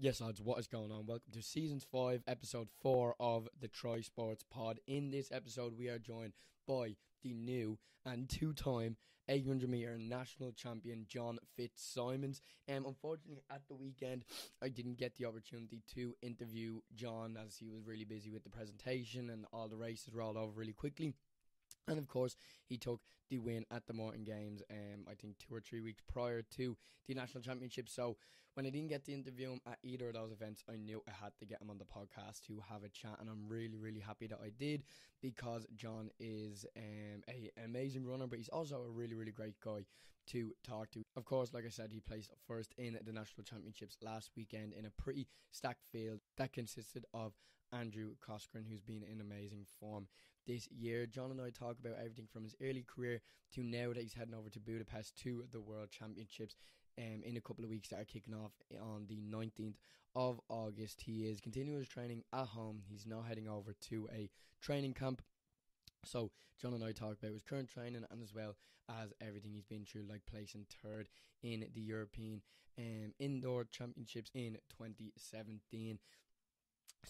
Yes, lads, what is going on? Welcome to season five, episode four of the Tri Sports Pod. In this episode, we are joined by the new and two-time 800 meter national champion John Fitzsimons. Um, unfortunately, at the weekend, I didn't get the opportunity to interview John as he was really busy with the presentation and all the races rolled over really quickly. And of course, he took the win at the Morton Games, um, I think two or three weeks prior to the national championship. So when I didn't get to interview him at either of those events, I knew I had to get him on the podcast to have a chat, and I'm really, really happy that I did because John is um, a, an amazing runner, but he's also a really, really great guy to talk to. Of course, like I said, he placed first in the national championships last weekend in a pretty stacked field that consisted of Andrew Coscoran, who's been in amazing form this year. John and I talk about everything from his early career to now that he's heading over to Budapest to the World Championships. Um, in a couple of weeks that are kicking off on the 19th of August. He is continuing his training at home. He's now heading over to a training camp. So John and I talk about his current training and as well as everything he's been through, like placing third in the European um, Indoor Championships in 2017.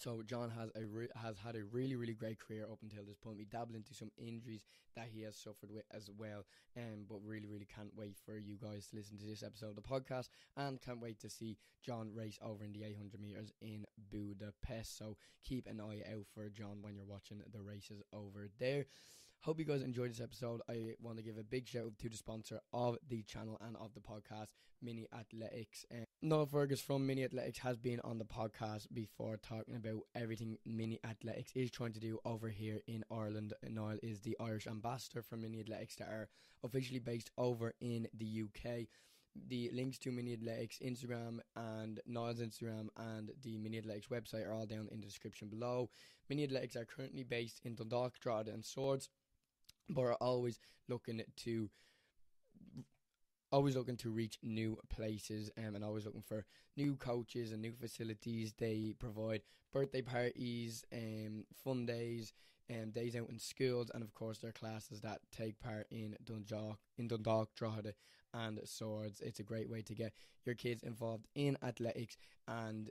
So John has a re- has had a really really great career up until this point. We dabbled into some injuries that he has suffered with as well, um, but really really can't wait for you guys to listen to this episode of the podcast, and can't wait to see John race over in the 800 meters in Budapest. So keep an eye out for John when you're watching the races over there. Hope you guys enjoyed this episode. I want to give a big shout out to the sponsor of the channel and of the podcast, Mini Athletics. Um, Niall Fergus from Mini Athletics has been on the podcast before talking about everything Mini Athletics is trying to do over here in Ireland. Niall is the Irish ambassador for Mini Athletics that are officially based over in the UK the links to Mini Athletics Instagram and Niall's Instagram and the Mini Athletics website are all down in the description below. Mini Athletics are currently based in Dundalk, Drogheda and Swords but are always looking to always looking to reach new places um, and always looking for new coaches and new facilities. They provide birthday parties, um, fun days, um, days out in schools, and of course their classes that take part in Dundalk, in Dundalk, Drogheda, and Swords. It's a great way to get your kids involved in athletics and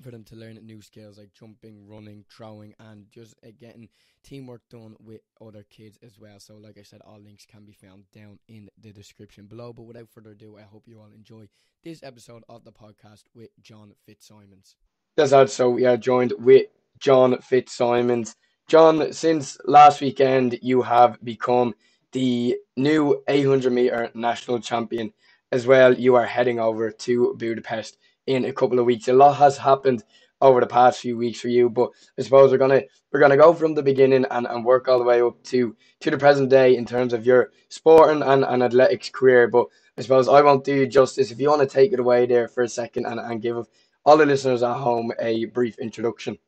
for them to learn new skills like jumping, running, throwing, and just uh, getting teamwork done with other kids as well. So, like I said, all links can be found down in the description below. But without further ado, I hope you all enjoy this episode of the podcast with John Fitzsimons. That's that. So we are joined with John Fitzsimons. John, since last weekend, you have become the new 800 meter national champion. As well, you are heading over to Budapest in a couple of weeks. A lot has happened over the past few weeks for you, but I suppose we're gonna we're gonna go from the beginning and, and work all the way up to to the present day in terms of your sporting and, and athletics career. But I suppose I won't do you justice if you want to take it away there for a second and, and give all the listeners at home a brief introduction.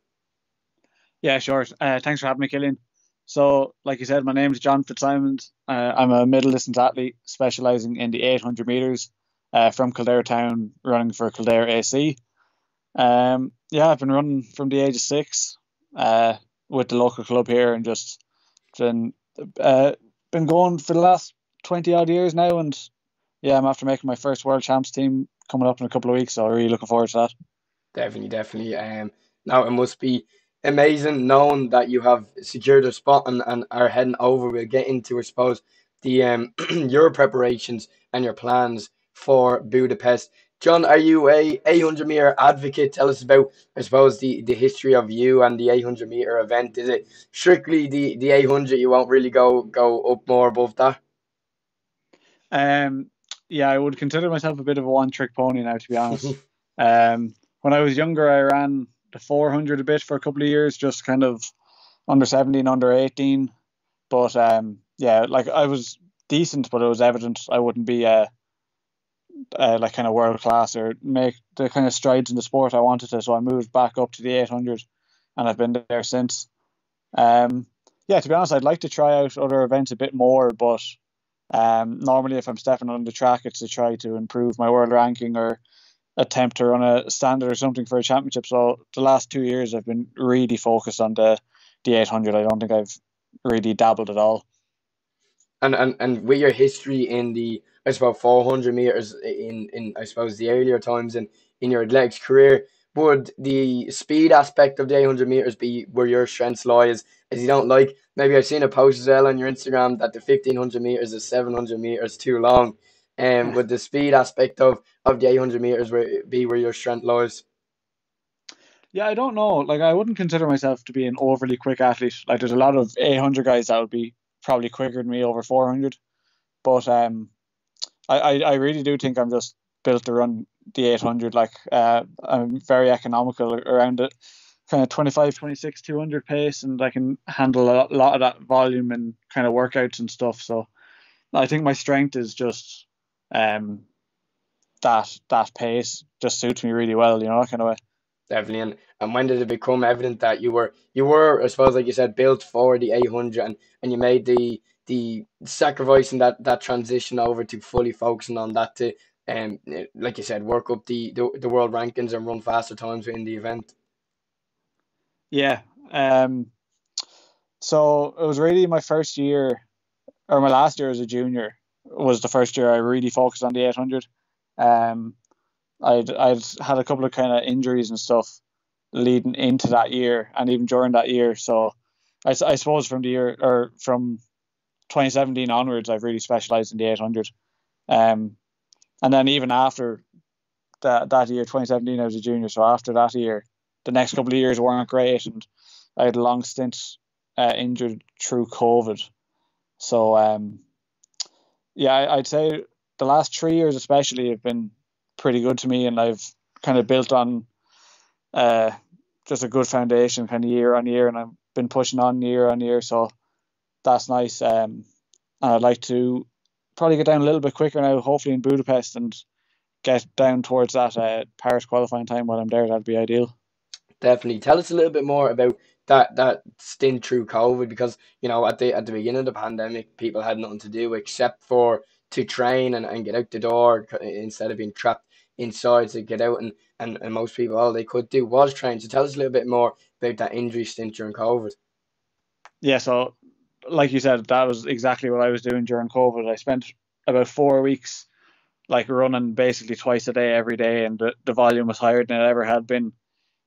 Yeah, sure. Uh, thanks for having me, Killian. So, like you said, my name is John Fitzsimons. Uh, I'm a middle distance athlete specialising in the 800 metres uh, from Kildare Town, running for Kildare AC. Um, yeah, I've been running from the age of six uh, with the local club here, and just been uh, been going for the last twenty odd years now. And yeah, I'm after making my first World Champs team coming up in a couple of weeks, so I'm really looking forward to that. Definitely, definitely. Um, now it must be amazing knowing that you have secured a spot and, and are heading over. We'll get into, I suppose, the um your preparations and your plans for Budapest. John, are you a 800 meter advocate? Tell us about, I suppose, the, the history of you and the 800 meter event. Is it strictly the, the 800? You won't really go go up more above that. Um, yeah, I would consider myself a bit of a one trick pony now, to be honest. um, when I was younger, I ran the 400 a bit for a couple of years, just kind of under 17, under 18. But um, yeah, like I was decent, but it was evident I wouldn't be a uh, like kind of world class or make the kind of strides in the sport I wanted to. So I moved back up to the 800, and I've been there since. Um, yeah, to be honest, I'd like to try out other events a bit more, but um, normally if I'm stepping on the track, it's to try to improve my world ranking or attempt to run a standard or something for a championship. So the last two years, I've been really focused on the the 800. I don't think I've really dabbled at all. And and and with your history in the I suppose 400 meters in in I suppose the earlier times in in your athletics career. Would the speed aspect of the 800 meters be where your strengths lie? is as you don't like, maybe I've seen a post as well on your Instagram that the 1500 meters is 700 meters too long. And um, would the speed aspect of, of the 800 meters be where your strength lies? Yeah, I don't know. Like, I wouldn't consider myself to be an overly quick athlete. Like, there's a lot of 800 guys that would be probably quicker than me over 400. But um, I, I, I really do think I'm just built to run the 800. Like, uh, I'm very economical around it. Kind of 25, 26, 200 pace, and I can handle a lot of that volume and kind of workouts and stuff. So I think my strength is just um, that that pace just suits me really well, you know, kind of way. Definitely. And, and when did it become evident that you were you were, I suppose, like you said, built for the eight hundred and, and you made the the sacrificing that that transition over to fully focusing on that to um like you said, work up the, the, the world rankings and run faster times in the event. Yeah. Um so it was really my first year or my last year as a junior was the first year I really focused on the eight hundred. Um I'd I'd had a couple of kind of injuries and stuff leading into that year and even during that year. So I, I suppose from the year or from 2017 onwards, I've really specialised in the 800. Um, and then even after that that year, 2017, I was a junior. So after that year, the next couple of years weren't great, and I had a long stint uh, injured through COVID. So um, yeah, I, I'd say the last three years especially have been pretty good to me, and I've kind of built on uh, just a good foundation, kind of year on year, and I've been pushing on year on year, so that's nice. Um, and I'd like to probably get down a little bit quicker now, hopefully in Budapest, and get down towards that uh, Paris qualifying time while I'm there. That'd be ideal. Definitely. Tell us a little bit more about that that stint through COVID because you know at the at the beginning of the pandemic, people had nothing to do except for to train and, and get out the door instead of being trapped inside to get out and, and, and most people all they could do was train. So tell us a little bit more about that injury stint during COVID. Yeah, so like you said, that was exactly what I was doing during COVID. I spent about four weeks like running basically twice a day every day and the, the volume was higher than it ever had been.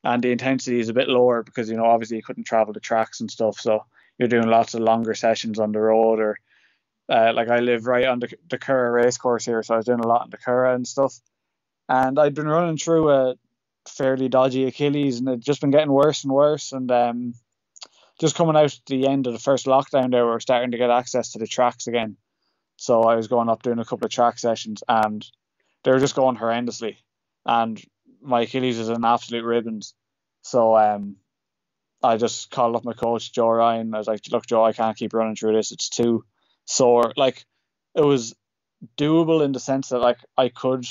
And the intensity is a bit lower because, you know, obviously you couldn't travel the tracks and stuff. So you're doing lots of longer sessions on the road or uh, like I live right on the, the Curragh race course here, so I was doing a lot in the Curragh and stuff and I'd been running through a fairly dodgy Achilles, and it'd just been getting worse and worse. And um, just coming out the end of the first lockdown, there we were starting to get access to the tracks again. So I was going up doing a couple of track sessions, and they were just going horrendously. And my Achilles is an absolute ribbons. So um, I just called up my coach Joe Ryan. I was like, "Look, Joe, I can't keep running through this. It's too sore." Like it was doable in the sense that like I could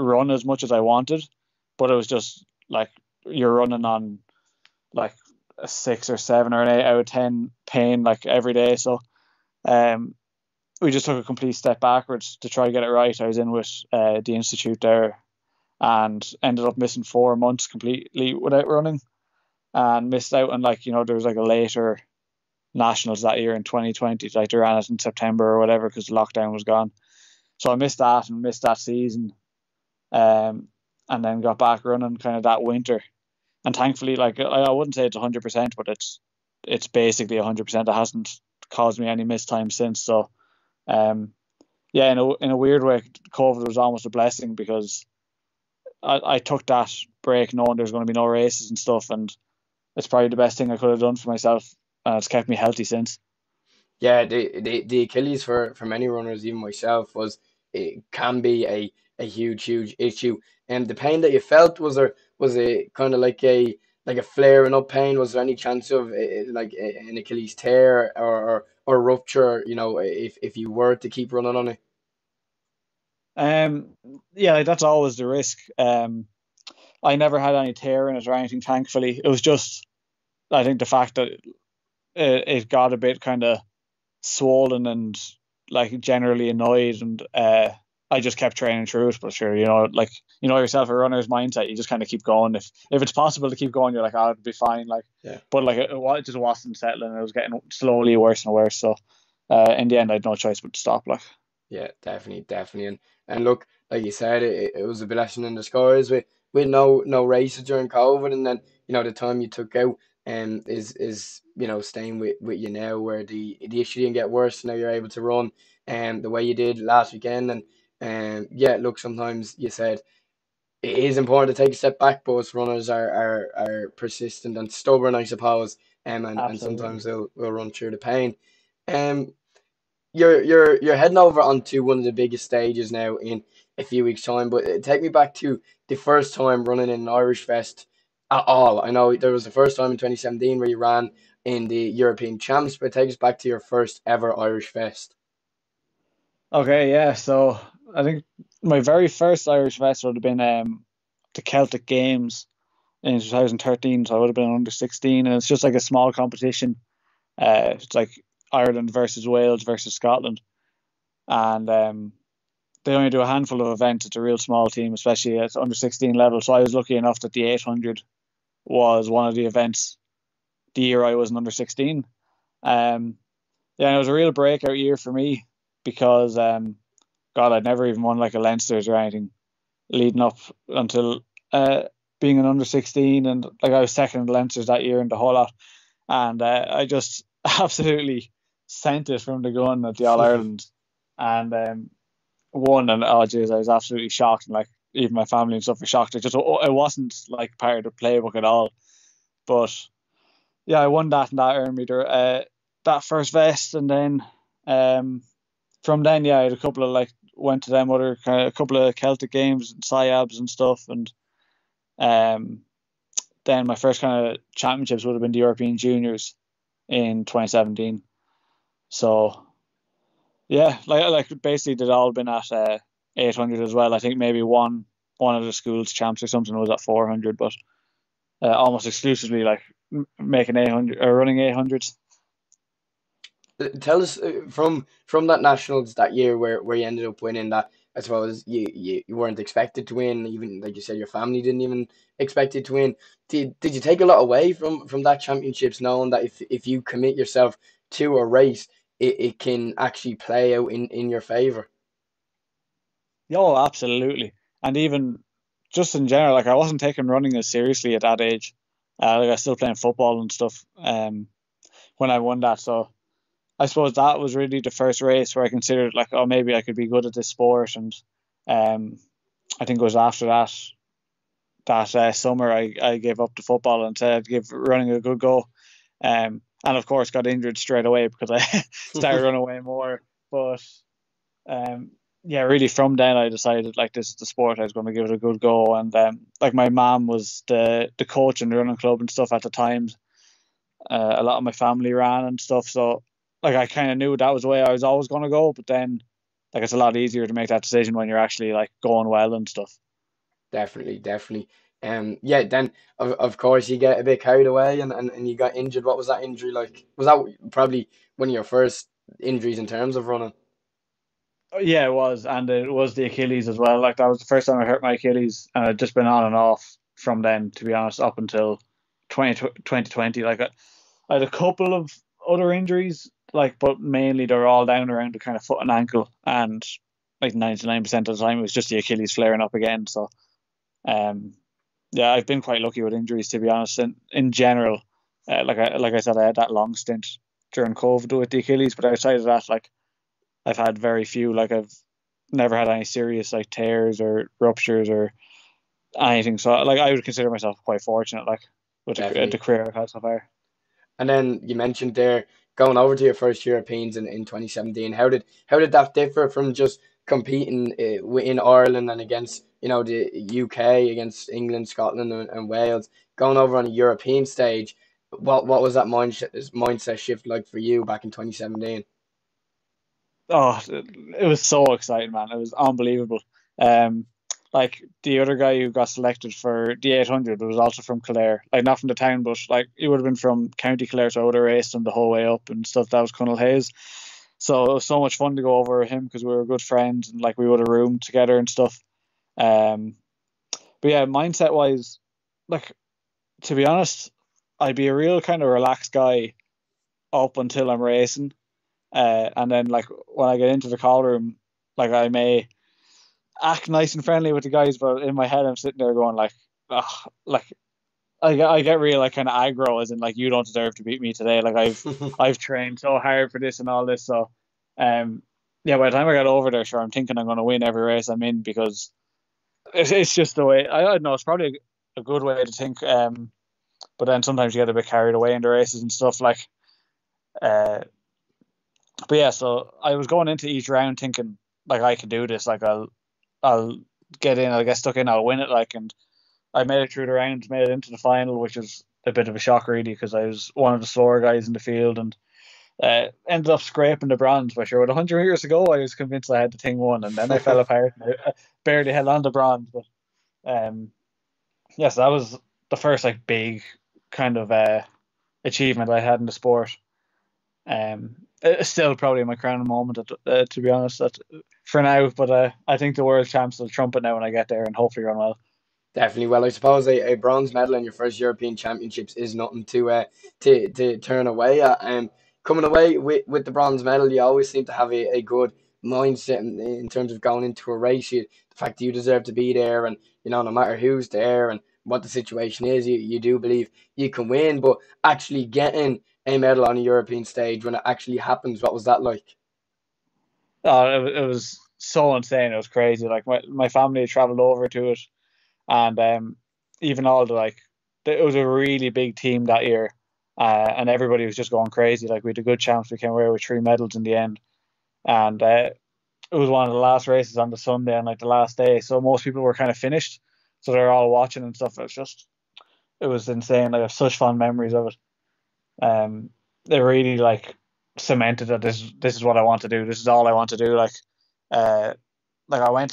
run as much as I wanted, but it was just like you're running on like a six or seven or an eight out of ten pain like every day. So um, we just took a complete step backwards to try to get it right. I was in with uh, the institute there and ended up missing four months completely without running and missed out on like you know there was like a later nationals that year in 2020 like they ran it in September or whatever because lockdown was gone so I missed that and missed that season um, and then got back running kind of that winter. And thankfully, like I, wouldn't say it's 100%, but it's it's basically 100%. It hasn't caused me any missed time since. So, um, yeah, in a in a weird way, COVID was almost a blessing because I, I took that break knowing there's going to be no races and stuff, and it's probably the best thing I could have done for myself, and it's kept me healthy since. Yeah, the the, the Achilles for for many runners, even myself, was it can be a a huge, huge issue. And the pain that you felt was there was it kind of like a like a flaring up pain? Was there any chance of uh, like an Achilles tear or, or or rupture? You know, if if you were to keep running on it. Um, yeah, that's always the risk. Um, I never had any tear in it or anything. Thankfully, it was just I think the fact that it, it got a bit kind of swollen and like generally annoyed and uh I just kept training through it. But sure, you know, like you know yourself, a runner's mindset, you just kind of keep going. If if it's possible to keep going, you're like, oh, it'll be fine. Like, yeah. But like it, it just wasn't settling. It was getting slowly worse and worse. So uh, in the end, I had no choice but to stop. Like. Yeah, definitely, definitely, and and look, like you said, it, it was a blessing in disguise with with no no races during COVID, and then you know the time you took out um is is you know staying with, with you now, where the the issue didn't get worse. Now you're able to run um the way you did last weekend, and um yeah, look, sometimes you said it is important to take a step back, but us runners are, are, are persistent and stubborn, I suppose, um, and, and sometimes they'll, will run through the pain. Um, you're you're you're heading over onto one of the biggest stages now in a few weeks' time. But uh, take me back to the first time running in an Irish vest at all. I know there was the first time in 2017 where you ran in the European Champs, but take us back to your first ever Irish vest. Okay, yeah. So I think my very first Irish vest would have been um, the Celtic Games in 2013. So I would have been under 16, and it's just like a small competition. Uh, it's like Ireland versus Wales versus Scotland, and um, they only do a handful of events. It's a real small team, especially at under 16 level. So I was lucky enough that the 800 was one of the events the year I was an under 16. Um, yeah, it was a real breakout year for me because, um, God, I'd never even won like a Leinster's or anything leading up until uh, being an under 16. And like I was second in the Leinster's that year and the whole lot. And uh, I just absolutely sent it from the gun at the All Ireland. and um, won, and oh jeez, I was absolutely shocked, and like even my family and stuff were shocked. It just it wasn't like part of the playbook at all. But yeah, I won that and that earned me the, uh, that first vest, and then um, from then yeah, I had a couple of like went to them other kind of a couple of Celtic games and SIABs and stuff, and um, then my first kind of championships would have been the European Juniors in 2017. So yeah, like like basically they'd all been at uh, 800 as well. I think maybe one one of the schools champs or something was at 400, but uh, almost exclusively like making 800 or running 800s. Tell us uh, from from that nationals that year where, where you ended up winning that. I suppose you, you, you weren't expected to win, even like you said, your family didn't even expect it to win. Did did you take a lot away from from that championships, knowing that if if you commit yourself to a race, it, it can actually play out in, in your favor. Oh, absolutely. And even just in general, like I wasn't taking running as seriously at that age. Uh, like I was still playing football and stuff um, when I won that. So I suppose that was really the first race where I considered like, oh, maybe I could be good at this sport. And um, I think it was after that that uh, summer I, I gave up the football and said I'd give running a good go. Um, and of course got injured straight away because I started running away more. But um, yeah, really from then I decided like this is the sport I was going to give it a good go. And um, like my mom was the the coach in the running club and stuff at the time. Uh, a lot of my family ran and stuff, so like I kind of knew that was the way I was always going to go. But then like it's a lot easier to make that decision when you're actually like going well and stuff. Definitely, definitely. Um, yeah, then of, of course you get a bit carried away and, and, and you got injured. What was that injury like? Was that probably one of your first injuries in terms of running? Oh, yeah, it was, and it was the Achilles as well. Like that was the first time I hurt my Achilles, and I'd just been on and off from then, to be honest, up until 20, 2020. Like I, I had a couple of other injuries, like, but mainly they're all down around the kind of foot and ankle, and like 99% of the time it was just the Achilles flaring up again. So, um, yeah, I've been quite lucky with injuries to be honest. And in general, uh, like I like I said, I had that long stint during COVID with the Achilles, but outside of that, like I've had very few. Like I've never had any serious like tears or ruptures or anything. So like I would consider myself quite fortunate, like with the, the career I've had so far. And then you mentioned there going over to your first Europeans in, in 2017. How did how did that differ from just competing uh, in Ireland and against you know the UK against England, Scotland, and, and Wales, going over on a European stage. What what was that mindset mindset shift like for you back in 2017? Oh, it was so exciting, man! It was unbelievable. Um, like the other guy who got selected for the 800 was also from Kildare, like not from the town, but like he would have been from County Kildare, so I would have raced him the whole way up and stuff. That was Conal Hayes. So it was so much fun to go over him because we were good friends and like we would have roomed together and stuff. Um, but yeah, mindset wise, like to be honest, I'd be a real kind of relaxed guy up until I'm racing, uh, and then like when I get into the call room, like I may act nice and friendly with the guys, but in my head I'm sitting there going like, oh, like I get I get real like kind of aggro as in like you don't deserve to beat me today. Like I've I've trained so hard for this and all this. So um yeah, by the time I got over there, sure I'm thinking I'm gonna win every race I'm in because it's, it's just the way I, I don't know, it's probably a good way to think. Um but then sometimes you get a bit carried away in the races and stuff like uh but yeah, so I was going into each round thinking like I can do this, like I'll I'll get in, I'll get stuck in, I'll win it, like and I made it through the rounds, made it into the final, which was a bit of a shock really because I was one of the slower guys in the field and uh, ended up scraping the bronze. But sure, with 100 years ago, I was convinced I had the thing won, and then I fell apart. I barely held on to bronze, but um, yes, that was the first like big kind of uh, achievement I had in the sport. Um, it's still probably my crowning moment, uh, to be honest. That for now, but uh, I think the world champs will trumpet now when I get there, and hopefully run well. Definitely. Well, I suppose a, a bronze medal in your first European Championships is nothing to uh, to to turn away at. Um, coming away with, with the bronze medal, you always seem to have a, a good mindset in, in terms of going into a race. You, the fact that you deserve to be there, and you know, no matter who's there and what the situation is, you, you do believe you can win. But actually getting a medal on a European stage when it actually happens, what was that like? Oh, it, it was so insane. It was crazy. Like my my family traveled over to it and um, even all the like, it was a really big team that year, uh, and everybody was just going crazy. Like we had a good chance, we came away with three medals in the end, and uh, it was one of the last races on the Sunday and like the last day, so most people were kind of finished, so they're all watching and stuff. It was just, it was insane. I have such fond memories of it. Um, they really like cemented that this this is what I want to do. This is all I want to do. Like, uh, like I went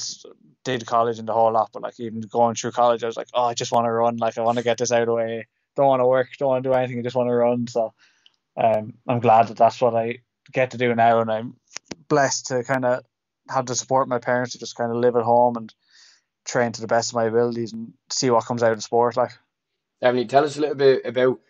did college and the whole lot, but like even going through college, I was like, oh, I just want to run. Like I want to get this out of the way. Don't want to work. Don't want to do anything. I just want to run. So um, I'm glad that that's what I get to do now, and I'm blessed to kind of have the support of my parents to just kind of live at home and train to the best of my abilities and see what comes out of sport. Like, Definitely, tell us a little bit about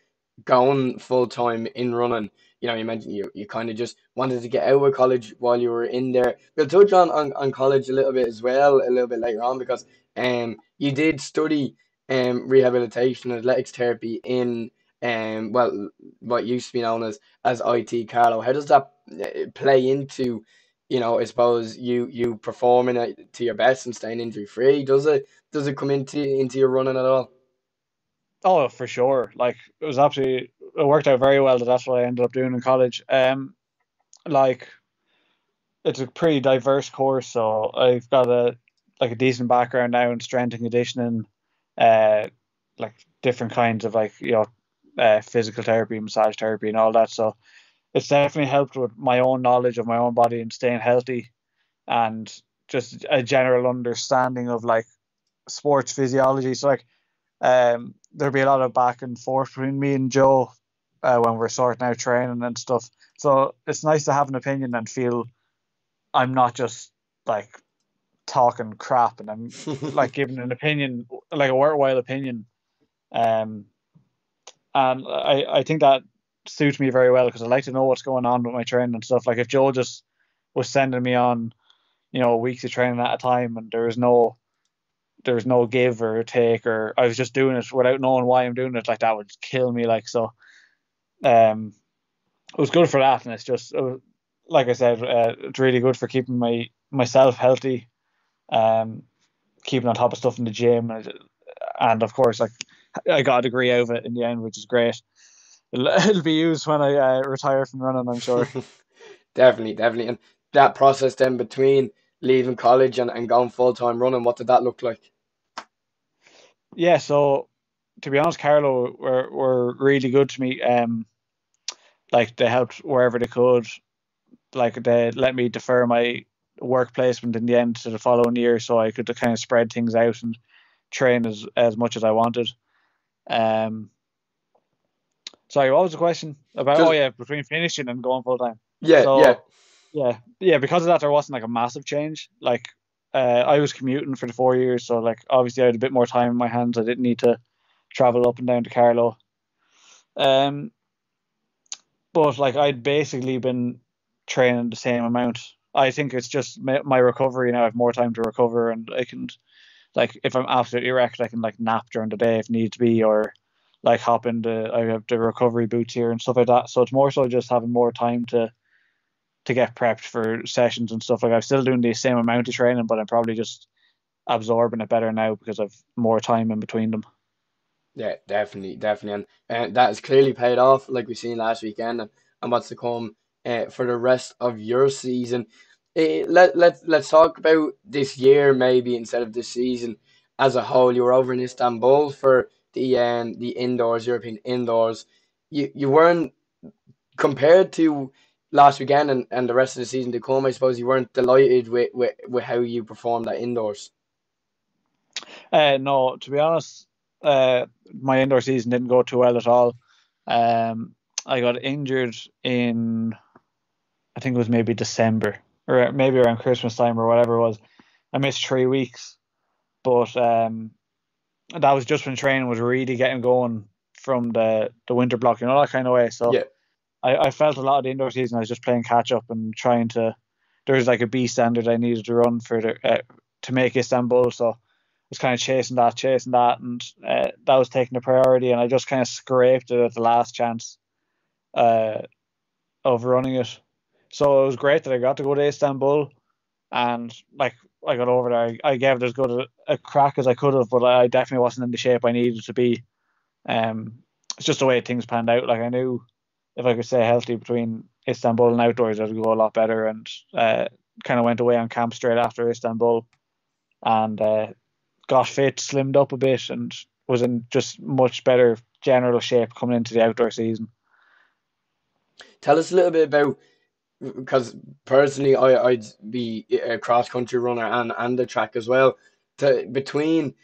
going full time in running you know, you mentioned you, you kind of just wanted to get out of college while you were in there. We'll touch on, on, on college a little bit as well, a little bit later on, because um you did study um rehabilitation athletics therapy in um well what used to be known as as IT Carlow. How does that uh, play into you know, I suppose you you performing it to your best and staying injury free. Does it does it come into into your running at all? Oh, for sure. Like it was absolutely it worked out very well that that's what I ended up doing in college. Um, like it's a pretty diverse course, so I've got a like a decent background now in strength and conditioning, uh, like different kinds of like you know, uh, physical therapy, massage therapy, and all that. So it's definitely helped with my own knowledge of my own body and staying healthy, and just a general understanding of like sports physiology. So like, um, there'll be a lot of back and forth between me and Joe uh, when we're sorting out training and stuff. So it's nice to have an opinion and feel I'm not just like talking crap and I'm like giving an opinion, like a worthwhile opinion. Um, and I, I think that suits me very well because I like to know what's going on with my training and stuff. Like if Joe just was sending me on, you know, weeks of training at a time and there was no there's no give or take or I was just doing it without knowing why I'm doing it, like that would kill me. Like so um, it was good for that, and it's just was, like I said, uh, it's really good for keeping my myself healthy, um, keeping on top of stuff in the gym, and, and of course, like I got a degree out of it in the end, which is great. It'll, it'll be used when I uh, retire from running, I'm sure. definitely, definitely, and that process then between leaving college and, and going full time running, what did that look like? Yeah, so to be honest, Carlow were were really good to me. Um, like they helped wherever they could. Like they let me defer my work placement in the end to the following year, so I could kind of spread things out and train as as much as I wanted. Um, sorry, what was the question about? Just, oh yeah, between finishing and going full time. Yeah, so, yeah, yeah, yeah. Because of that, there wasn't like a massive change. Like uh, I was commuting for the four years, so like obviously I had a bit more time in my hands. I didn't need to travel up and down to Carlow. Um, but like I'd basically been training the same amount I think it's just my, recovery now. I have more time to recover, and I can, like, if I'm absolutely wrecked, I can like nap during the day if need to be, or like hop into. I have the recovery boots here and stuff like that. So it's more so just having more time to to get prepped for sessions and stuff. Like I'm still doing the same amount of training, but I'm probably just absorbing it better now because I've more time in between them. Yeah, definitely, definitely, and uh, that has clearly paid off, like we've seen last weekend, and, and what's to come uh, for the rest of your season. Uh, let let let's talk about this year maybe instead of this season as a whole. You were over in Istanbul for the um the indoors European indoors. You you weren't compared to last weekend and, and the rest of the season to come. I suppose you weren't delighted with, with, with how you performed that indoors. Uh, no, to be honest, uh, my indoor season didn't go too well at all. Um, I got injured in, I think it was maybe December or maybe around Christmas time or whatever it was. I missed three weeks, but um, that was just when training was really getting going from the the winter block, you know that kind of way. So yeah. I, I felt a lot of the indoor season I was just playing catch up and trying to. There was like a B standard I needed to run for the, uh, to make Istanbul, so I was kind of chasing that, chasing that, and uh, that was taking the priority. And I just kind of scraped it at the last chance uh, of running it. So it was great that I got to go to Istanbul, and like I got over there, I, I gave it as good a, a, crack as I could have, but I definitely wasn't in the shape I needed to be. Um, it's just the way things panned out. Like I knew if I could stay healthy between Istanbul and outdoors, I'd go a lot better. And uh, kind of went away on camp straight after Istanbul, and uh, got fit, slimmed up a bit, and was in just much better general shape coming into the outdoor season. Tell us a little bit about because personally, I I'd be a cross country runner and and the track as well. To between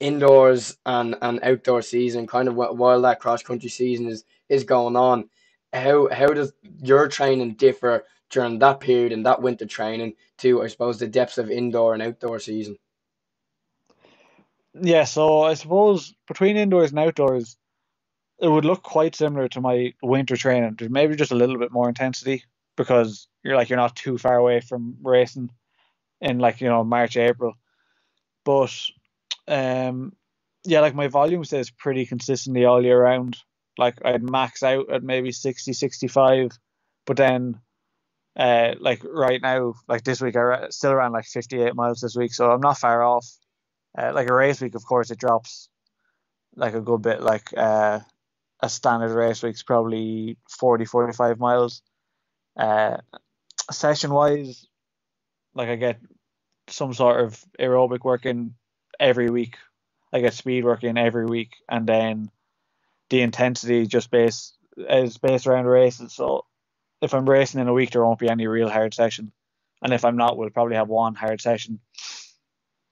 indoors and and outdoor season, kind of while that cross country season is is going on, how how does your training differ during that period and that winter training to I suppose the depths of indoor and outdoor season? Yeah, so I suppose between indoors and outdoors, it would look quite similar to my winter training. There's maybe just a little bit more intensity because you're like you're not too far away from racing in like you know March April, but um yeah like my volume stays pretty consistently all year round. Like I'd max out at maybe 60, 65, but then uh like right now like this week I still ran like 58 miles this week, so I'm not far off uh, like a race week, of course, it drops like a good bit. Like uh, a standard race week's probably 40, 45 miles. Uh, session wise, like I get some sort of aerobic working every week. I get speed working every week, and then the intensity just based is based around races. So if I'm racing in a week, there won't be any real hard session, and if I'm not, we'll probably have one hard session.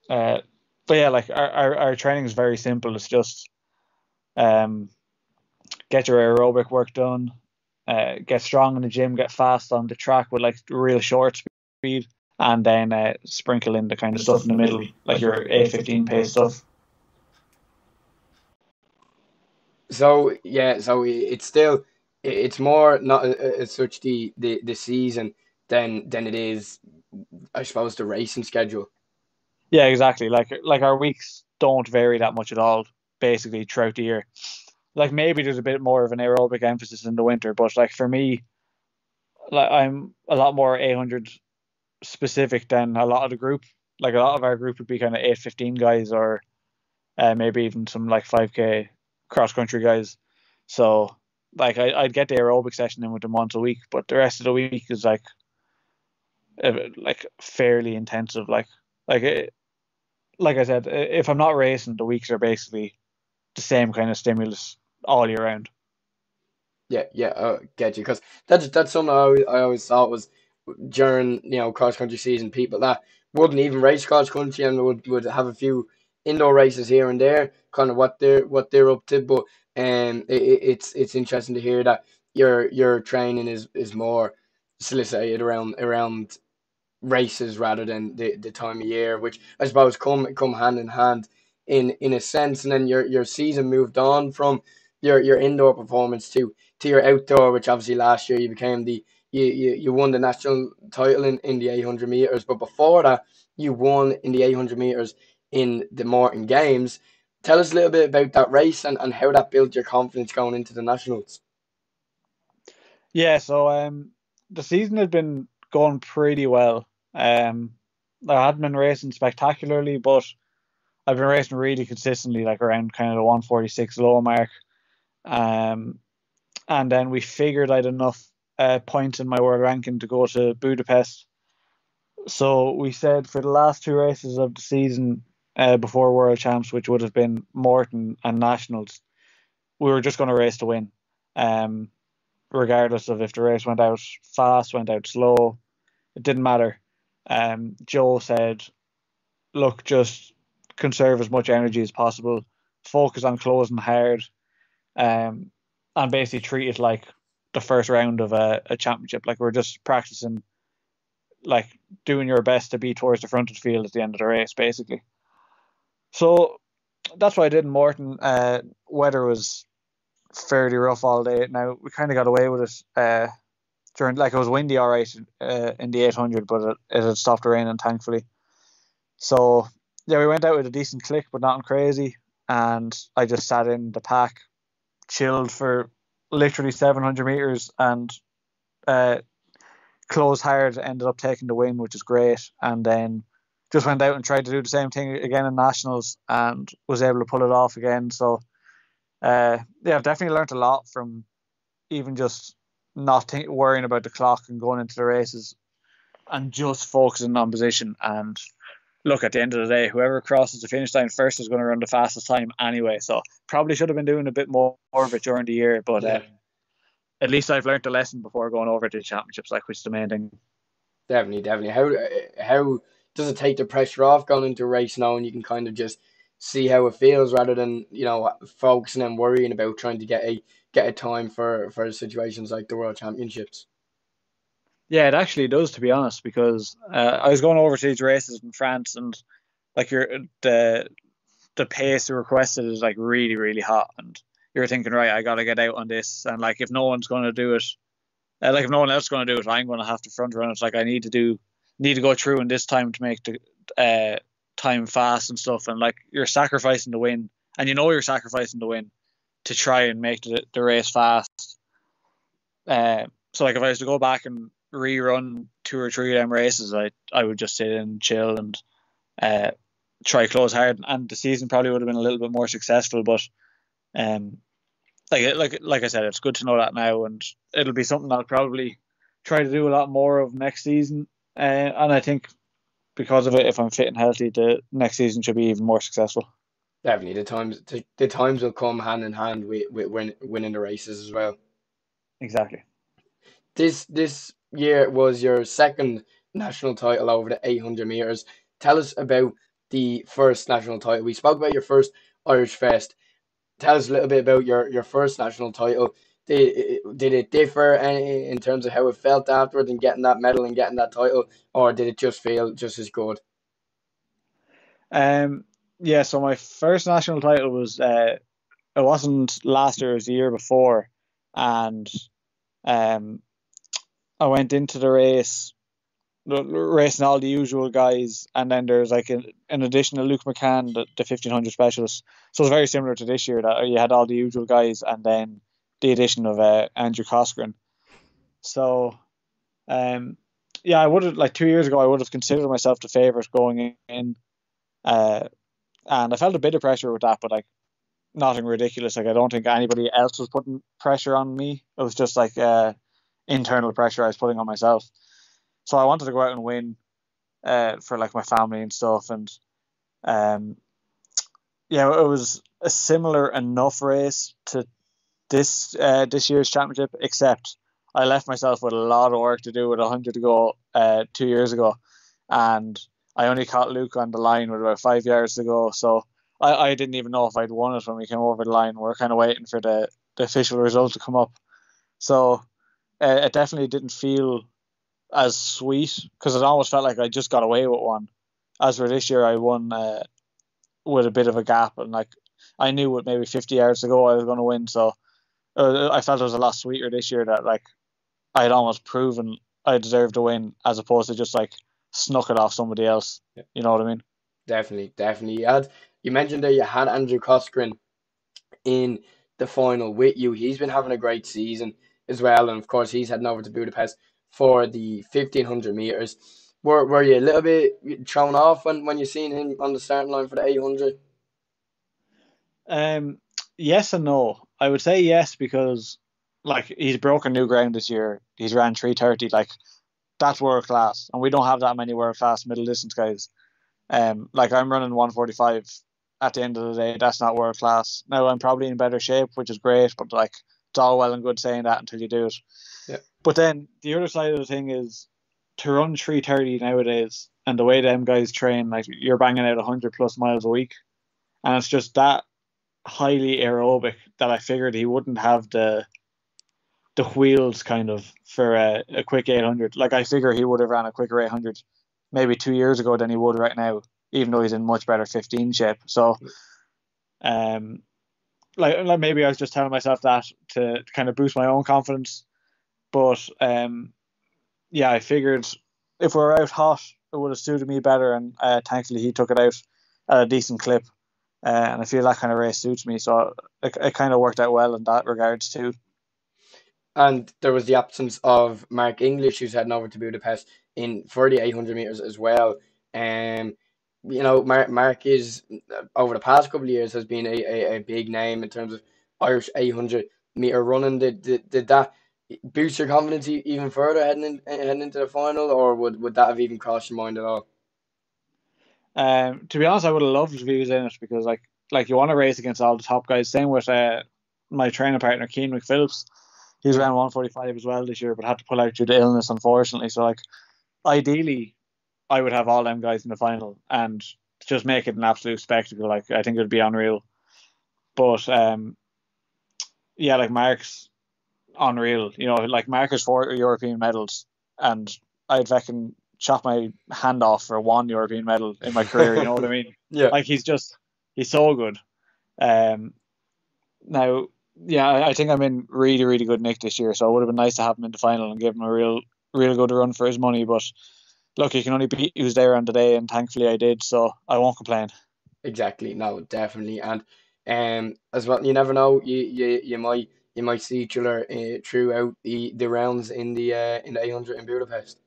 Uh, but yeah, like our, our, our training is very simple. It's just um, get your aerobic work done, uh, get strong in the gym, get fast on the track with like real short speed, and then uh, sprinkle in the kind of stuff in the middle, like your 815 pace stuff. So yeah, so it's still it's more not as such the, the the season than than it is, I suppose, the racing schedule. Yeah, exactly. Like like our weeks don't vary that much at all, basically throughout the year. Like maybe there's a bit more of an aerobic emphasis in the winter, but like for me, like I'm a lot more 800 specific than a lot of the group. Like a lot of our group would be kind of 815 guys, or uh, maybe even some like 5k cross country guys. So like I, I'd get the aerobic session in with them once a week, but the rest of the week is like uh, like fairly intensive. Like like like I said, if I'm not racing, the weeks are basically the same kind of stimulus all year round. Yeah, yeah, I get you because that's that's something I always, I always thought was during you know cross country season, people that wouldn't even race cross country and would, would have a few indoor races here and there, kind of what they're what they're up to. But um, it, it's it's interesting to hear that your your training is is more solicited around around races rather than the, the time of year, which I suppose come come hand in hand in in a sense. And then your your season moved on from your your indoor performance to to your outdoor, which obviously last year you became the you, you, you won the national title in, in the 800 meters, but before that, you won in the 800 meters in the Morton Games. Tell us a little bit about that race and, and how that built your confidence going into the nationals. Yeah, so um, the season had been going pretty well. Um, I hadn't been racing spectacularly, but I've been racing really consistently, like around kind of the 146 low mark. Um, and then we figured I'd enough uh, points in my world ranking to go to Budapest. So we said for the last two races of the season uh, before World Champs, which would have been Morton and Nationals, we were just going to race to win. Um, regardless of if the race went out fast, went out slow, it didn't matter. Um, Joe said, look, just conserve as much energy as possible, focus on closing hard, um, and basically treat it like the first round of a, a championship. Like we're just practicing, like doing your best to be towards the front of the field at the end of the race, basically. So that's what I did in Morton. Uh, weather was fairly rough all day. Now we kind of got away with it uh, during like it was windy all right uh, in the 800, but it, it had stopped raining thankfully. So yeah, we went out with a decent click, but nothing crazy. And I just sat in the pack, chilled for literally 700 meters, and uh, closed hard. Ended up taking the win, which is great. And then just went out and tried to do the same thing again in nationals, and was able to pull it off again. So uh, yeah, I've definitely learned a lot from even just not think, worrying about the clock and going into the races and just focusing on position. And look, at the end of the day, whoever crosses the finish line first is going to run the fastest time anyway. So probably should have been doing a bit more, of it during the year, but yeah. uh, at least I've learned a lesson before going over to the championships, like which is the main thing. Definitely, definitely. How how does it take the pressure off going into a race now, and you can kind of just see how it feels rather than you know focusing and worrying about trying to get a get a time for for situations like the World Championships. Yeah, it actually does, to be honest, because uh, I was going over to these races in France, and like you're the the pace requested is like really really hot, and you're thinking, right, I got to get out on this, and like if no one's to do it, uh, like if no one else is to do it, I'm to have to front run it. Like I need to do need to go through in this time to make the uh, time fast and stuff, and like you're sacrificing the win, and you know you're sacrificing the win to try and make the, the race fast. Uh, so like if I was to go back and rerun two or three of them races, I I would just sit and chill and uh, try close hard, and the season probably would have been a little bit more successful. But um, like like like I said, it's good to know that now, and it'll be something I'll probably try to do a lot more of next season. Uh, and I think because of it, if I'm fit and healthy, the next season should be even more successful. Definitely, the times the, the times will come hand in hand with, with win, winning the races as well. Exactly. This this year was your second national title over the 800 meters. Tell us about the first national title. We spoke about your first Irish vest. Tell us a little bit about your, your first national title. Did, did it differ any, in terms of how it felt afterwards and getting that medal and getting that title, or did it just feel just as good? Um, yeah. So my first national title was uh, it wasn't last year; it was the year before, and um, I went into the race racing all the usual guys, and then there's like an, an additional Luke McCann, the, the 1500 specialist. So it's very similar to this year that you had all the usual guys, and then the addition of uh, Andrew Coscoran. So, um, yeah, I would have like two years ago I would have considered myself the favourite going in, uh, and I felt a bit of pressure with that, but like nothing ridiculous. Like I don't think anybody else was putting pressure on me. It was just like uh, internal pressure I was putting on myself. So I wanted to go out and win uh, for like my family and stuff, and um, yeah, it was a similar enough race to this uh, this year's championship, except I left myself with a lot of work to do with 100 to go uh, two years ago, and I only caught Luke on the line with about five yards to go, so I, I didn't even know if I'd won it when we came over the line. We are kind of waiting for the, the official result to come up, so uh, it definitely didn't feel as sweet because it almost felt like I just got away with one. As for this year, I won uh, with a bit of a gap, and like I knew with maybe 50 yards to go, I was going to win, so uh, I felt it was a lot sweeter this year that like I had almost proven I deserved to win, as opposed to just like snuck it off somebody else. Yeah. You know what I mean? Definitely, definitely. You had you mentioned that you had Andrew Coscoran in the final with you. He's been having a great season as well, and of course he's heading over to Budapest for the fifteen hundred meters. Were were you a little bit thrown off when, when you seen him on the starting line for the eight hundred? Um, yes and no. I would say yes because like he's broken new ground this year. He's ran three thirty. Like that's world class, and we don't have that many world class middle distance guys. Um, like I'm running one forty five. At the end of the day, that's not world class. Now I'm probably in better shape, which is great, but like it's all well and good saying that until you do it. Yeah. But then the other side of the thing is to run 330 nowadays and the way them guys train, like you're banging out 100 plus miles a week. And it's just that highly aerobic that I figured he wouldn't have the the wheels kind of for a, a quick 800. Like I figure he would have ran a quicker 800 maybe two years ago than he would right now, even though he's in much better 15 shape. So, um, like, like maybe I was just telling myself that to, to kind of boost my own confidence. But um, yeah, I figured if we're out hot, it would have suited me better, and uh, thankfully he took it out at a decent clip. Uh, and I feel that kind of race suits me, so it, it kind of worked out well in that regards too. And there was the absence of Mark English, who's heading over to Budapest in for the 800 meters as well. Um, you know, Mark, Mark is over the past couple of years has been a, a, a big name in terms of Irish 800 meter running. Did, did, did that boost your confidence even further heading in, heading into the final, or would, would that have even crossed your mind at all? Um, to be honest, I would have loved to be in it because like like you want to race against all the top guys. Same with uh, my training partner Cian McPhillips. He's around 145 as well this year, but had to pull out due to illness, unfortunately. So like, ideally, I would have all them guys in the final and just make it an absolute spectacle. Like I think it would be unreal. But um, yeah, like Mark's unreal. You know, like Mark has four European medals, and I'd reckon chop my hand off for one European medal in my career. You know what I mean? Yeah. Like he's just he's so good. Um, now, yeah, I, I think I'm in really really good nick this year, so it would have been nice to have him in the final and give him a real real good run for his money. But look, you can only beat who's there on the day, and thankfully I did, so I won't complain. Exactly. No, definitely, and um, as well, you never know. You you you might you might see each other uh, throughout the, the rounds in the uh, in the 800 in Budapest.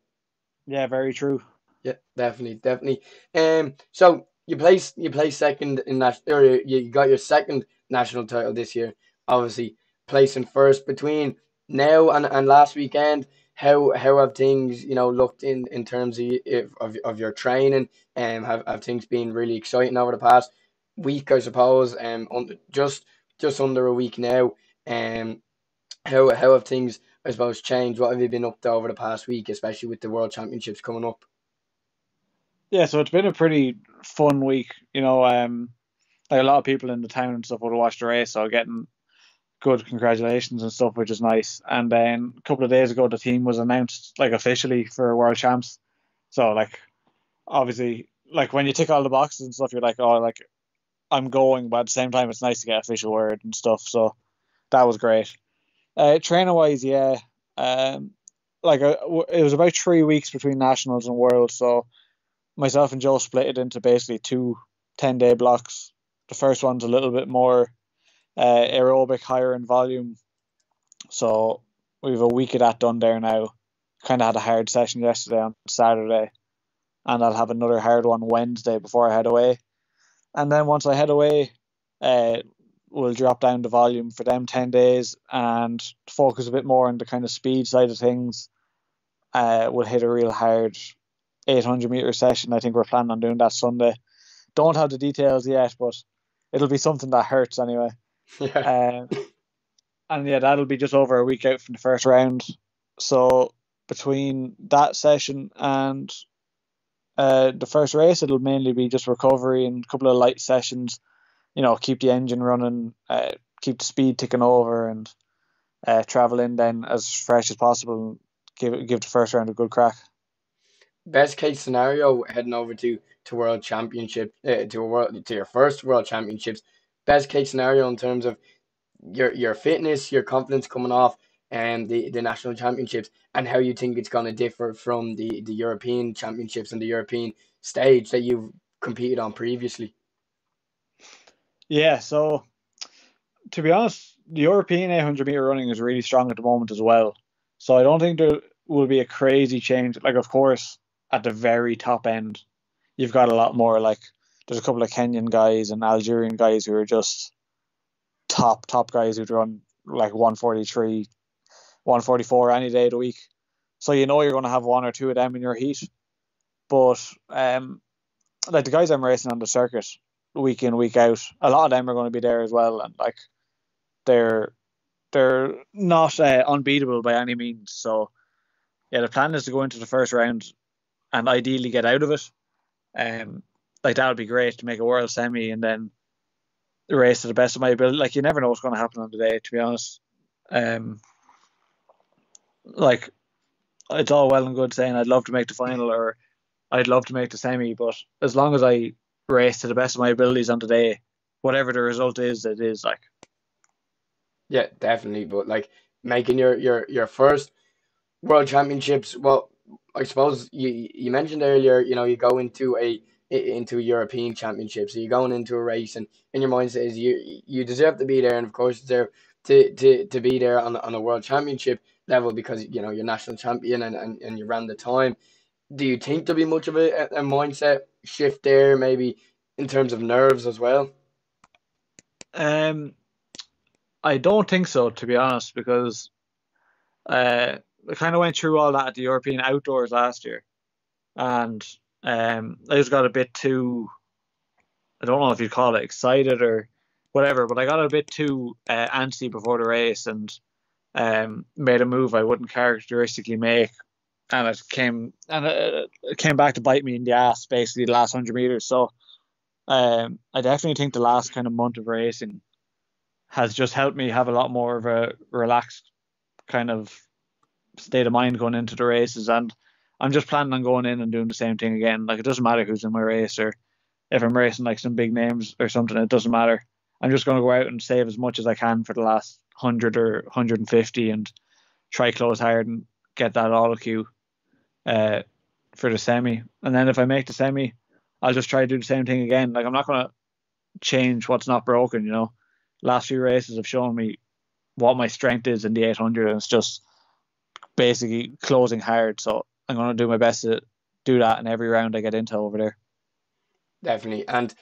Yeah, very true. Yeah, definitely, definitely. Um, so you place you place second in that, or you got your second national title this year. Obviously, placing first between now and, and last weekend how how have things you know looked in in terms of of, of your training um, have, have things been really exciting over the past week I suppose um on, just just under a week now um how how have things I suppose changed what have you been up to over the past week especially with the world championships coming up yeah so it's been a pretty fun week you know um like a lot of people in the town and stuff would have watched the race so getting good congratulations and stuff, which is nice. And then a couple of days ago, the team was announced like officially for world champs. So like, obviously, like when you tick all the boxes and stuff, you're like, oh, like I'm going, but at the same time, it's nice to get official word and stuff. So that was great. Uh, trainer wise, yeah, um, like uh, it was about three weeks between nationals and worlds. So myself and Joe split it into basically two 10 day blocks. The first one's a little bit more uh, aerobic higher in volume. So we have a week of that done there now. Kind of had a hard session yesterday on Saturday, and I'll have another hard one Wednesday before I head away. And then once I head away, uh, we'll drop down the volume for them 10 days and focus a bit more on the kind of speed side of things. Uh, we'll hit a real hard 800 meter session. I think we're planning on doing that Sunday. Don't have the details yet, but it'll be something that hurts anyway. Yeah. Um, and yeah, that'll be just over a week out from the first round. So between that session and uh, the first race, it'll mainly be just recovery and a couple of light sessions. You know, keep the engine running, uh, keep the speed ticking over, and uh, travel in then as fresh as possible. And give give the first round a good crack. Best case scenario, heading over to to world championship, uh, to a world to your first world championships best case scenario in terms of your your fitness, your confidence coming off um, the, the national championships and how you think it's going to differ from the, the European championships and the European stage that you've competed on previously. Yeah, so to be honest, the European 800 meter running is really strong at the moment as well. So I don't think there will be a crazy change. Like, of course, at the very top end, you've got a lot more. Like, there's a couple of Kenyan guys and Algerian guys who are just top, top guys who'd run like 143, 144 any day of the week. So you know you're going to have one or two of them in your heat. But um, like the guys I'm racing on the circuit week in week out, a lot of them are going to be there as well, and like they're they're not uh, unbeatable by any means. So yeah, the plan is to go into the first round and ideally get out of it. Um, like that would be great to make a world semi and then race to the best of my ability. Like you never know what's going to happen on the day, to be honest. Um, like it's all well and good saying I'd love to make the final or I'd love to make the semi, but as long as I race to the best of my abilities on the day, whatever the result is, it is like. Yeah, definitely. But like making your your your first world championships, well, I suppose you you mentioned earlier, you know, you go into a into European championship, so you're going into a race, and in your mindset is you you deserve to be there, and of course deserve to to, to be there on on a world championship level because you know you're national champion and, and, and you ran the time. Do you think there'll be much of a, a mindset shift there, maybe in terms of nerves as well? Um, I don't think so, to be honest, because uh, I kind of went through all that at the European outdoors last year, and um, I just got a bit too. I don't know if you'd call it excited or whatever, but I got a bit too uh, antsy before the race and um, made a move I wouldn't characteristically make, and it came and it, came back to bite me in the ass basically the last hundred meters. So um, I definitely think the last kind of month of racing has just helped me have a lot more of a relaxed kind of state of mind going into the races, and I'm just planning on going in and doing the same thing again. Like it doesn't matter who's in my race or if I'm racing like some big names or something, it doesn't matter. I'm just going to go out and save as much as I can for the last 100 or 150 and try close hard and get that auto queue uh, for the semi. And then if I make the semi, I'll just try to do the same thing again. Like I'm not to change what's not broken, you know. Last few races have shown me what my strength is in the 800 and it's just basically closing hard. So I'm to do my best to do that in every round I get into over there. Definitely. And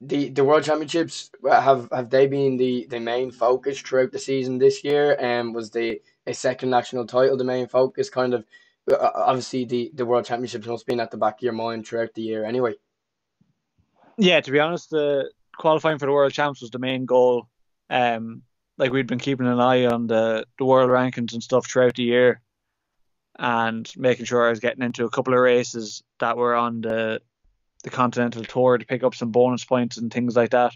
the the World Championships uh, have have they been the, the main focus throughout the season this year? And um, was the a second national title the main focus? Kind of obviously the the World Championships must been at the back of your mind throughout the year anyway. Yeah, to be honest, the qualifying for the World Champs was the main goal. Um, like we'd been keeping an eye on the the world rankings and stuff throughout the year, and making sure I was getting into a couple of races that were on the the Continental Tour to pick up some bonus points and things like that.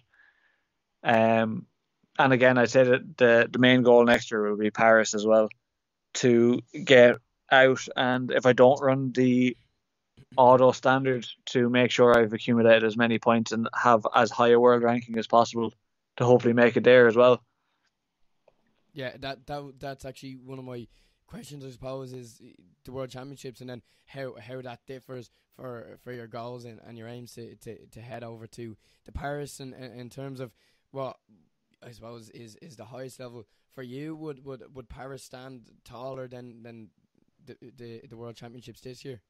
Um, and again, I said that the, the main goal next year will be Paris as well to get out. And if I don't run the auto standard, to make sure I've accumulated as many points and have as high a world ranking as possible to hopefully make it there as well. Yeah, that that that's actually one of my questions, I suppose, is the World Championships and then how how that differs for for your goals and, and your aims to, to, to head over to the Paris and in, in terms of what I suppose is, is the highest level for you. Would would would Paris stand taller than than the the, the World Championships this year?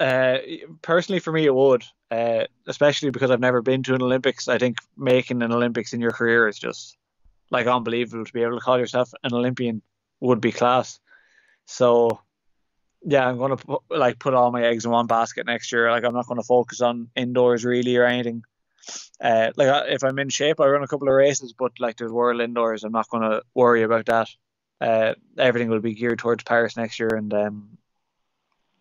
Uh, personally, for me, it would, uh, especially because I've never been to an Olympics. I think making an Olympics in your career is just like unbelievable to be able to call yourself an Olympian would be class. So yeah, I'm gonna put, like put all my eggs in one basket next year. Like I'm not gonna focus on indoors really or anything. Uh, like if I'm in shape, I run a couple of races, but like there's world indoors, I'm not gonna worry about that. Uh, everything will be geared towards Paris next year, and um,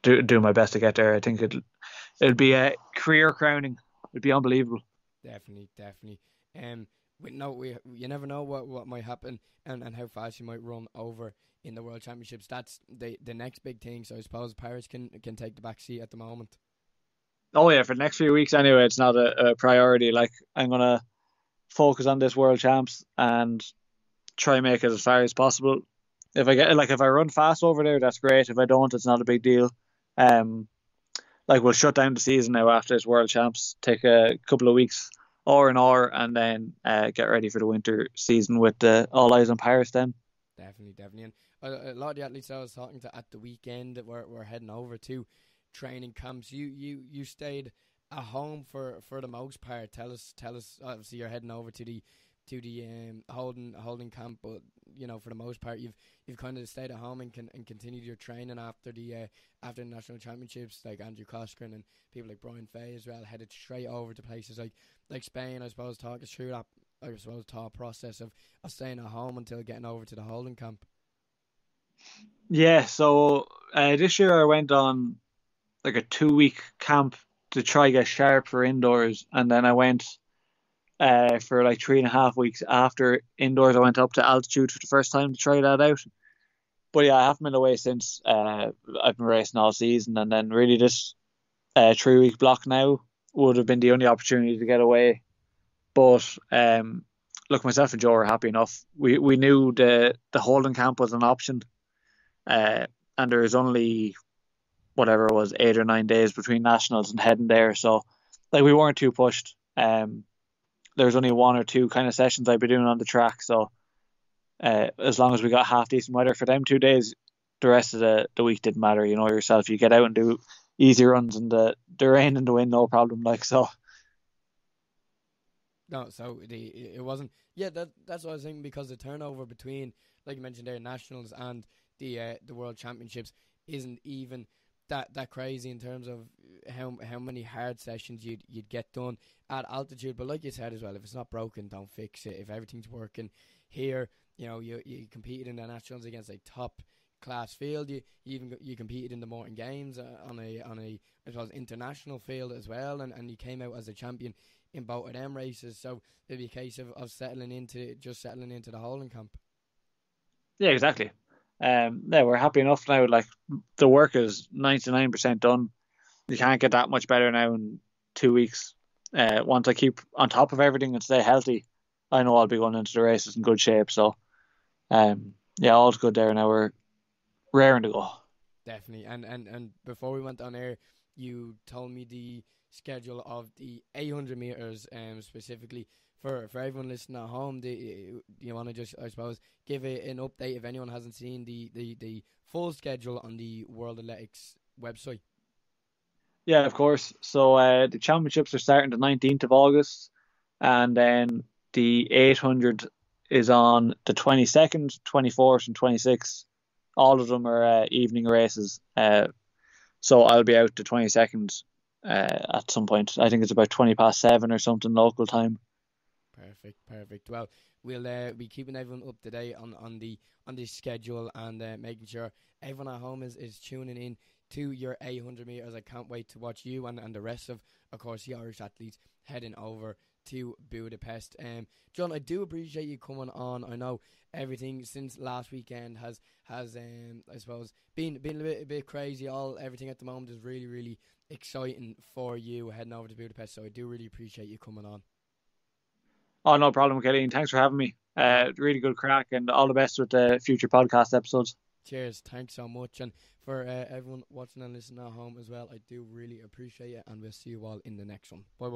do do my best to get there. I think it'll it'll be a career crowning. It'd be unbelievable. Definitely, definitely. Um, we no, we you never know what, what might happen and, and how fast you might run over in the World Championships. That's the the next big thing. So I suppose Paris can can take the back seat at the moment. Oh yeah, for the next few weeks anyway, it's not a, a priority. Like I'm gonna focus on this World Champs, and try and make it as far as possible. If I get like if I run fast over there, that's great. If I don't, it's not a big deal. Um, like we'll shut down the season now after this World Champs, take a couple of weeks or an hour, and then uh, get ready for the winter season with the all eyes on Paris. Then definitely, definitely, and a, a lot of the athletes I was talking to at the weekend that we're, we're heading over to training camps. You you you stayed at home for, for the most part. Tell us tell us. Obviously, you're heading over to the to the um, holding holding camp, but you know for the most part you've you've kind of stayed at home and can and continued your training after the uh, after the national championships. Like Andrew Coscoran and people like Brian Fay as well headed straight over to places like like Spain. I suppose talk us through that. I suppose thought process of, of staying at home until getting over to the holding camp. Yeah, so uh, this year I went on like a two week camp to try get sharp for indoors, and then I went uh, for like three and a half weeks after indoors. I went up to altitude for the first time to try that out. But yeah, I haven't been away since. Uh, I've been racing all season, and then really this uh, three week block now would have been the only opportunity to get away. But um, look, myself and Joe are happy enough. We we knew the the holding camp was an option, uh, and there is only whatever it was eight or nine days between nationals and heading there. So like we weren't too pushed. Um, there's only one or two kind of sessions I'd be doing on the track. So uh, as long as we got half decent weather for them two days, the rest of the, the week didn't matter. You know yourself, you get out and do easy runs in the, the rain and the wind, no problem. Like so. No, so the it wasn't. Yeah, that that's what I was thinking because the turnover between, like you mentioned there, nationals and the uh, the world championships isn't even that that crazy in terms of how how many hard sessions you'd you'd get done at altitude. But like you said as well, if it's not broken, don't fix it. If everything's working here, you know you you competed in the nationals against a top class field. You, you even you competed in the Morton Games uh, on a on a I suppose international field as well, and, and you came out as a champion in both of them races. So it'd be a case of, of settling into just settling into the holding camp. Yeah, exactly um, yeah, we're happy enough now. Like the work is ninety nine percent done. You can't get that much better now in two weeks. Uh, once I keep on top of everything and stay healthy, I know I'll be going into the races in good shape. So, um, yeah, all's good there. Now we're raring to go. Definitely. And and and before we went on air, you told me the schedule of the 800 meters, um, specifically for for everyone listening at home, do, do you want to just I suppose give a, an update if anyone hasn't seen the, the, the full schedule on the World Athletics website? Yeah, of course. So uh, the championships are starting the 19th of August, and then the 800 is on the 22nd, 24th, and 26th. All of them are uh, evening races. Uh, so I'll be out the 22nd uh, at some point. I think it's about 20 past seven or something local time. Perfect, perfect. Well, we'll uh, be keeping everyone up to date on, on the on the schedule and uh, making sure everyone at home is, is tuning in to your 800 meters. I can't wait to watch you and, and the rest of, of course, the Irish athletes heading over to Budapest. Um, John, I do appreciate you coming on. I know everything since last weekend has has um, I suppose been been a bit, a bit crazy. All everything at the moment is really really exciting for you heading over to Budapest. So I do really appreciate you coming on. Oh, no problem, Kelly. Thanks for having me. Uh, really good crack, and all the best with the future podcast episodes. Cheers. Thanks so much. And for uh, everyone watching and listening at home as well, I do really appreciate it. And we'll see you all in the next one. Bye bye.